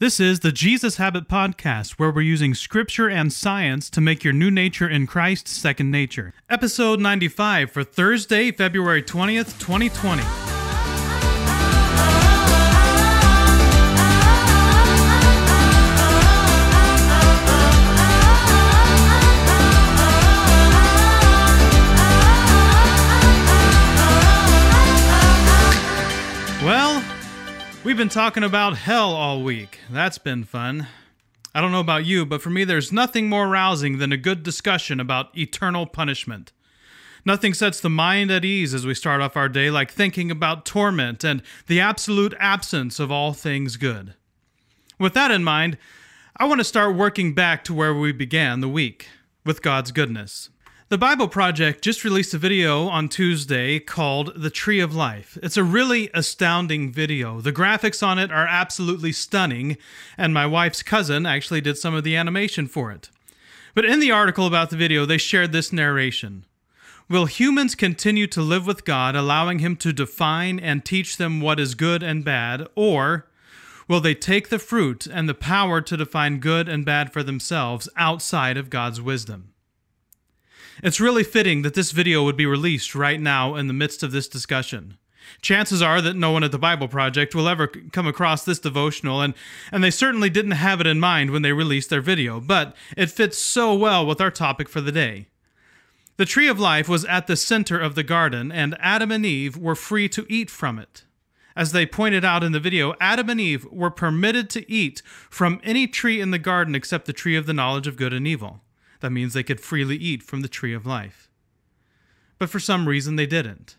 This is the Jesus Habit Podcast, where we're using scripture and science to make your new nature in Christ second nature. Episode 95 for Thursday, February 20th, 2020. We've been talking about hell all week. That's been fun. I don't know about you, but for me, there's nothing more rousing than a good discussion about eternal punishment. Nothing sets the mind at ease as we start off our day like thinking about torment and the absolute absence of all things good. With that in mind, I want to start working back to where we began the week with God's goodness. The Bible Project just released a video on Tuesday called The Tree of Life. It's a really astounding video. The graphics on it are absolutely stunning, and my wife's cousin actually did some of the animation for it. But in the article about the video, they shared this narration Will humans continue to live with God, allowing Him to define and teach them what is good and bad, or will they take the fruit and the power to define good and bad for themselves outside of God's wisdom? It's really fitting that this video would be released right now in the midst of this discussion. Chances are that no one at the Bible Project will ever come across this devotional, and, and they certainly didn't have it in mind when they released their video, but it fits so well with our topic for the day. The tree of life was at the center of the garden, and Adam and Eve were free to eat from it. As they pointed out in the video, Adam and Eve were permitted to eat from any tree in the garden except the tree of the knowledge of good and evil. That means they could freely eat from the tree of life. But for some reason they didn't.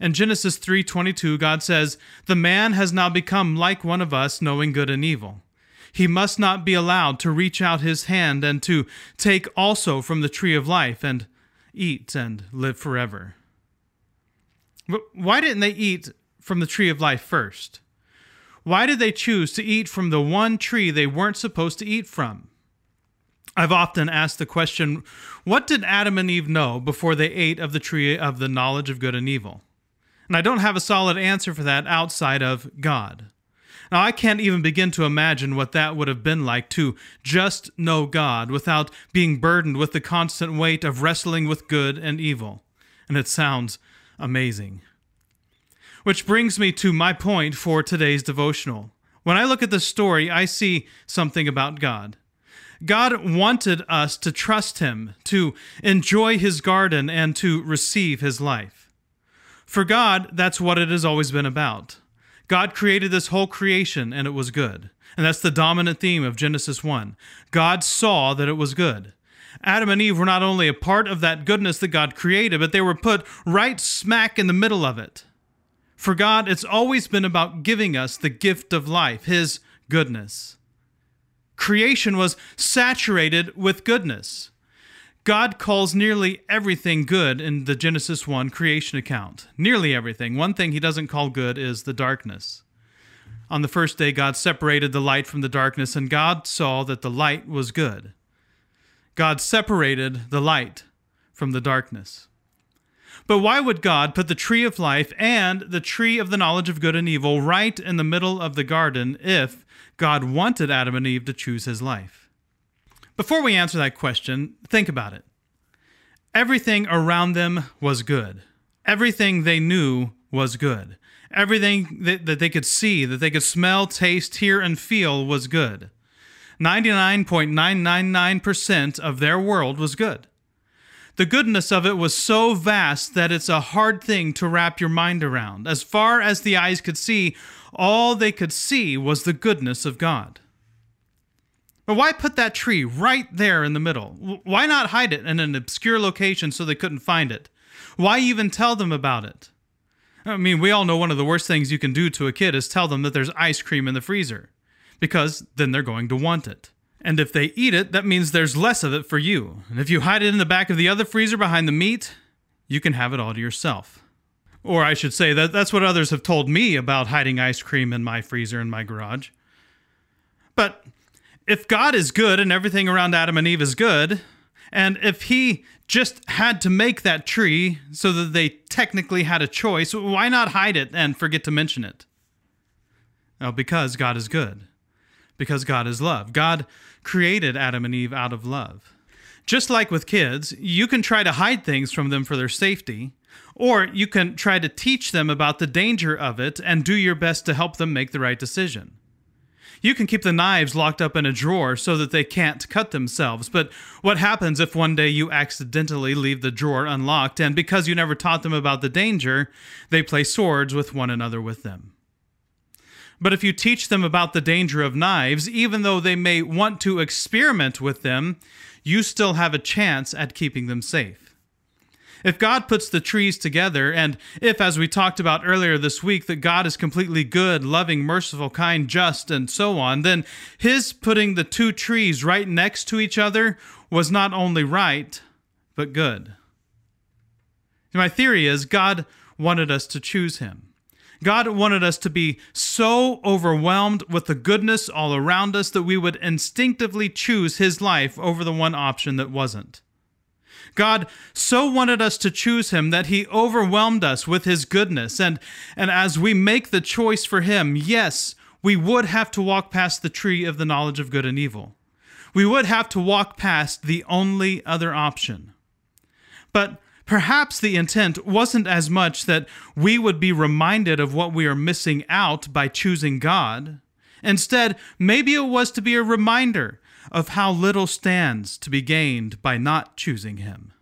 In Genesis 3:22 God says, "The man has now become like one of us, knowing good and evil. He must not be allowed to reach out his hand and to take also from the tree of life and eat and live forever." But why didn't they eat from the tree of life first? Why did they choose to eat from the one tree they weren't supposed to eat from? I've often asked the question what did Adam and Eve know before they ate of the tree of the knowledge of good and evil? And I don't have a solid answer for that outside of God. Now, I can't even begin to imagine what that would have been like to just know God without being burdened with the constant weight of wrestling with good and evil. And it sounds amazing. Which brings me to my point for today's devotional. When I look at this story, I see something about God. God wanted us to trust Him, to enjoy His garden, and to receive His life. For God, that's what it has always been about. God created this whole creation, and it was good. And that's the dominant theme of Genesis 1. God saw that it was good. Adam and Eve were not only a part of that goodness that God created, but they were put right smack in the middle of it. For God, it's always been about giving us the gift of life, His goodness creation was saturated with goodness. God calls nearly everything good in the Genesis 1 creation account. Nearly everything. One thing he doesn't call good is the darkness. On the first day, God separated the light from the darkness, and God saw that the light was good. God separated the light from the darkness. But why would God put the tree of life and the tree of the knowledge of good and evil right in the middle of the garden if God wanted Adam and Eve to choose his life? Before we answer that question, think about it. Everything around them was good. Everything they knew was good. Everything that, that they could see, that they could smell, taste, hear, and feel was good. 99.999% of their world was good. The goodness of it was so vast that it's a hard thing to wrap your mind around. As far as the eyes could see, all they could see was the goodness of God. But why put that tree right there in the middle? Why not hide it in an obscure location so they couldn't find it? Why even tell them about it? I mean, we all know one of the worst things you can do to a kid is tell them that there's ice cream in the freezer, because then they're going to want it. And if they eat it, that means there's less of it for you. And if you hide it in the back of the other freezer behind the meat, you can have it all to yourself. Or I should say that that's what others have told me about hiding ice cream in my freezer in my garage. But if God is good and everything around Adam and Eve is good, and if he just had to make that tree so that they technically had a choice, why not hide it and forget to mention it? Well, because God is good. Because God is love. God created Adam and Eve out of love. Just like with kids, you can try to hide things from them for their safety, or you can try to teach them about the danger of it and do your best to help them make the right decision. You can keep the knives locked up in a drawer so that they can't cut themselves, but what happens if one day you accidentally leave the drawer unlocked and because you never taught them about the danger, they play swords with one another with them? But if you teach them about the danger of knives, even though they may want to experiment with them, you still have a chance at keeping them safe. If God puts the trees together, and if, as we talked about earlier this week, that God is completely good, loving, merciful, kind, just, and so on, then His putting the two trees right next to each other was not only right, but good. My theory is God wanted us to choose Him. God wanted us to be so overwhelmed with the goodness all around us that we would instinctively choose His life over the one option that wasn't. God so wanted us to choose him that he overwhelmed us with his goodness. And, and as we make the choice for him, yes, we would have to walk past the tree of the knowledge of good and evil. We would have to walk past the only other option. But perhaps the intent wasn't as much that we would be reminded of what we are missing out by choosing God. Instead, maybe it was to be a reminder of how little stands to be gained by not choosing Him.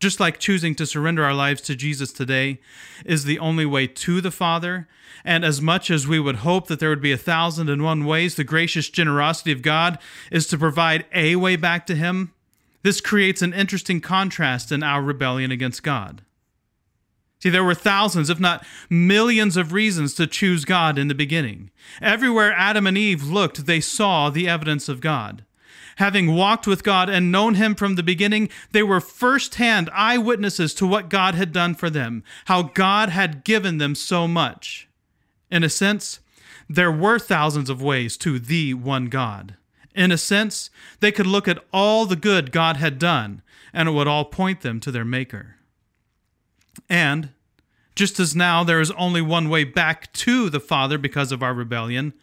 Just like choosing to surrender our lives to Jesus today is the only way to the Father, and as much as we would hope that there would be a thousand and one ways, the gracious generosity of God is to provide a way back to Him. This creates an interesting contrast in our rebellion against God. See, there were thousands, if not millions, of reasons to choose God in the beginning. Everywhere Adam and Eve looked, they saw the evidence of God. Having walked with God and known Him from the beginning, they were firsthand eyewitnesses to what God had done for them, how God had given them so much. In a sense, there were thousands of ways to the one God. In a sense, they could look at all the good God had done, and it would all point them to their Maker. And just as now there is only one way back to the Father because of our rebellion,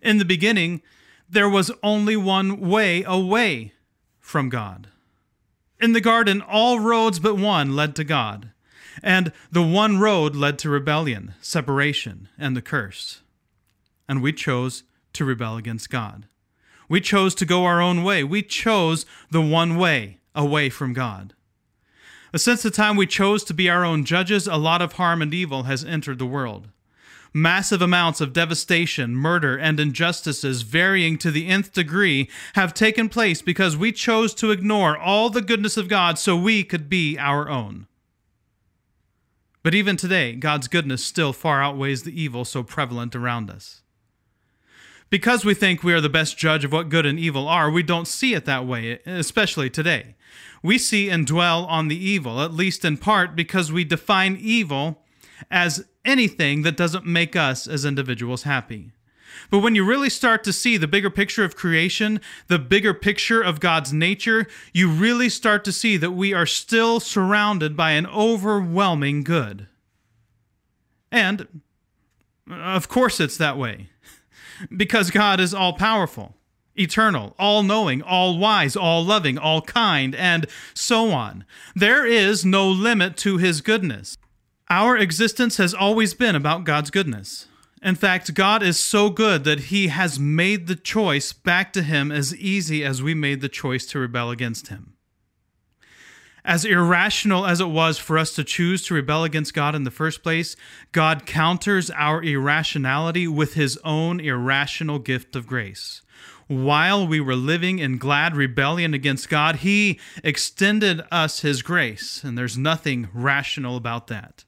in the beginning there was only one way away from God. In the garden, all roads but one led to God, and the one road led to rebellion, separation, and the curse. And we chose to rebel against God. We chose to go our own way. We chose the one way away from God. Since the time we chose to be our own judges, a lot of harm and evil has entered the world. Massive amounts of devastation, murder, and injustices varying to the nth degree have taken place because we chose to ignore all the goodness of God so we could be our own. But even today, God's goodness still far outweighs the evil so prevalent around us. Because we think we are the best judge of what good and evil are, we don't see it that way, especially today we see and dwell on the evil, at least in part because we define evil as anything that doesn't make us as individuals happy. But when you really start to see the bigger picture of creation, the bigger picture of God's nature, you really start to see that we are still surrounded by an overwhelming good. And, of course, it's that way, because God is all powerful eternal, all knowing, all wise, all loving, all kind, and so on. There is no limit to his goodness. Our existence has always been about God's goodness. In fact, God is so good that he has made the choice back to him as easy as we made the choice to rebel against him. As irrational as it was for us to choose to rebel against God in the first place, God counters our irrationality with his own irrational gift of grace while we were living in glad rebellion against God, He extended us His grace, and there's nothing rational about that.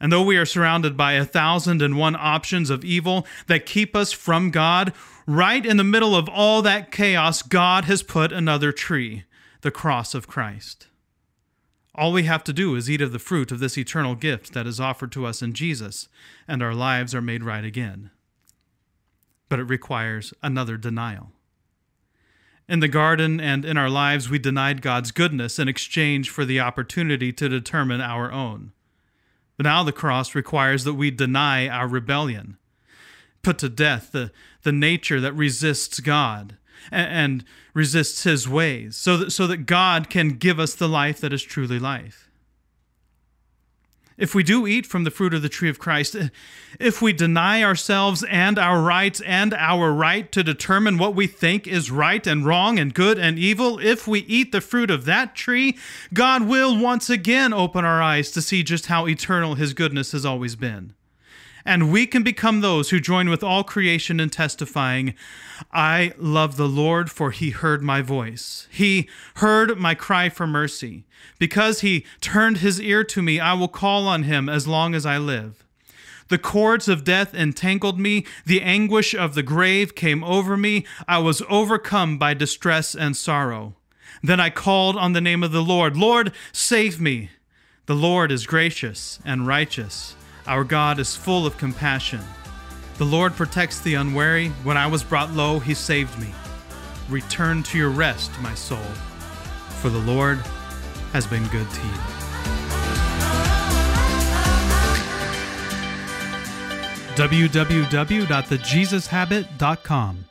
And though we are surrounded by a thousand and one options of evil that keep us from God, right in the middle of all that chaos, God has put another tree, the cross of Christ. All we have to do is eat of the fruit of this eternal gift that is offered to us in Jesus, and our lives are made right again but it requires another denial. In the garden and in our lives, we denied God's goodness in exchange for the opportunity to determine our own. But now the cross requires that we deny our rebellion. put to death the, the nature that resists God and resists his ways, so that, so that God can give us the life that is truly life. If we do eat from the fruit of the tree of Christ, if we deny ourselves and our rights and our right to determine what we think is right and wrong and good and evil, if we eat the fruit of that tree, God will once again open our eyes to see just how eternal His goodness has always been and we can become those who join with all creation in testifying, I love the Lord, for he heard my voice. He heard my cry for mercy. Because he turned his ear to me, I will call on him as long as I live. The cords of death entangled me, the anguish of the grave came over me. I was overcome by distress and sorrow. Then I called on the name of the Lord Lord, save me. The Lord is gracious and righteous our God is full of compassion. The Lord protects the unwary. When I was brought low, he saved me. Return to your rest, my soul, for the Lord has been good to you. www.thejesushabit.com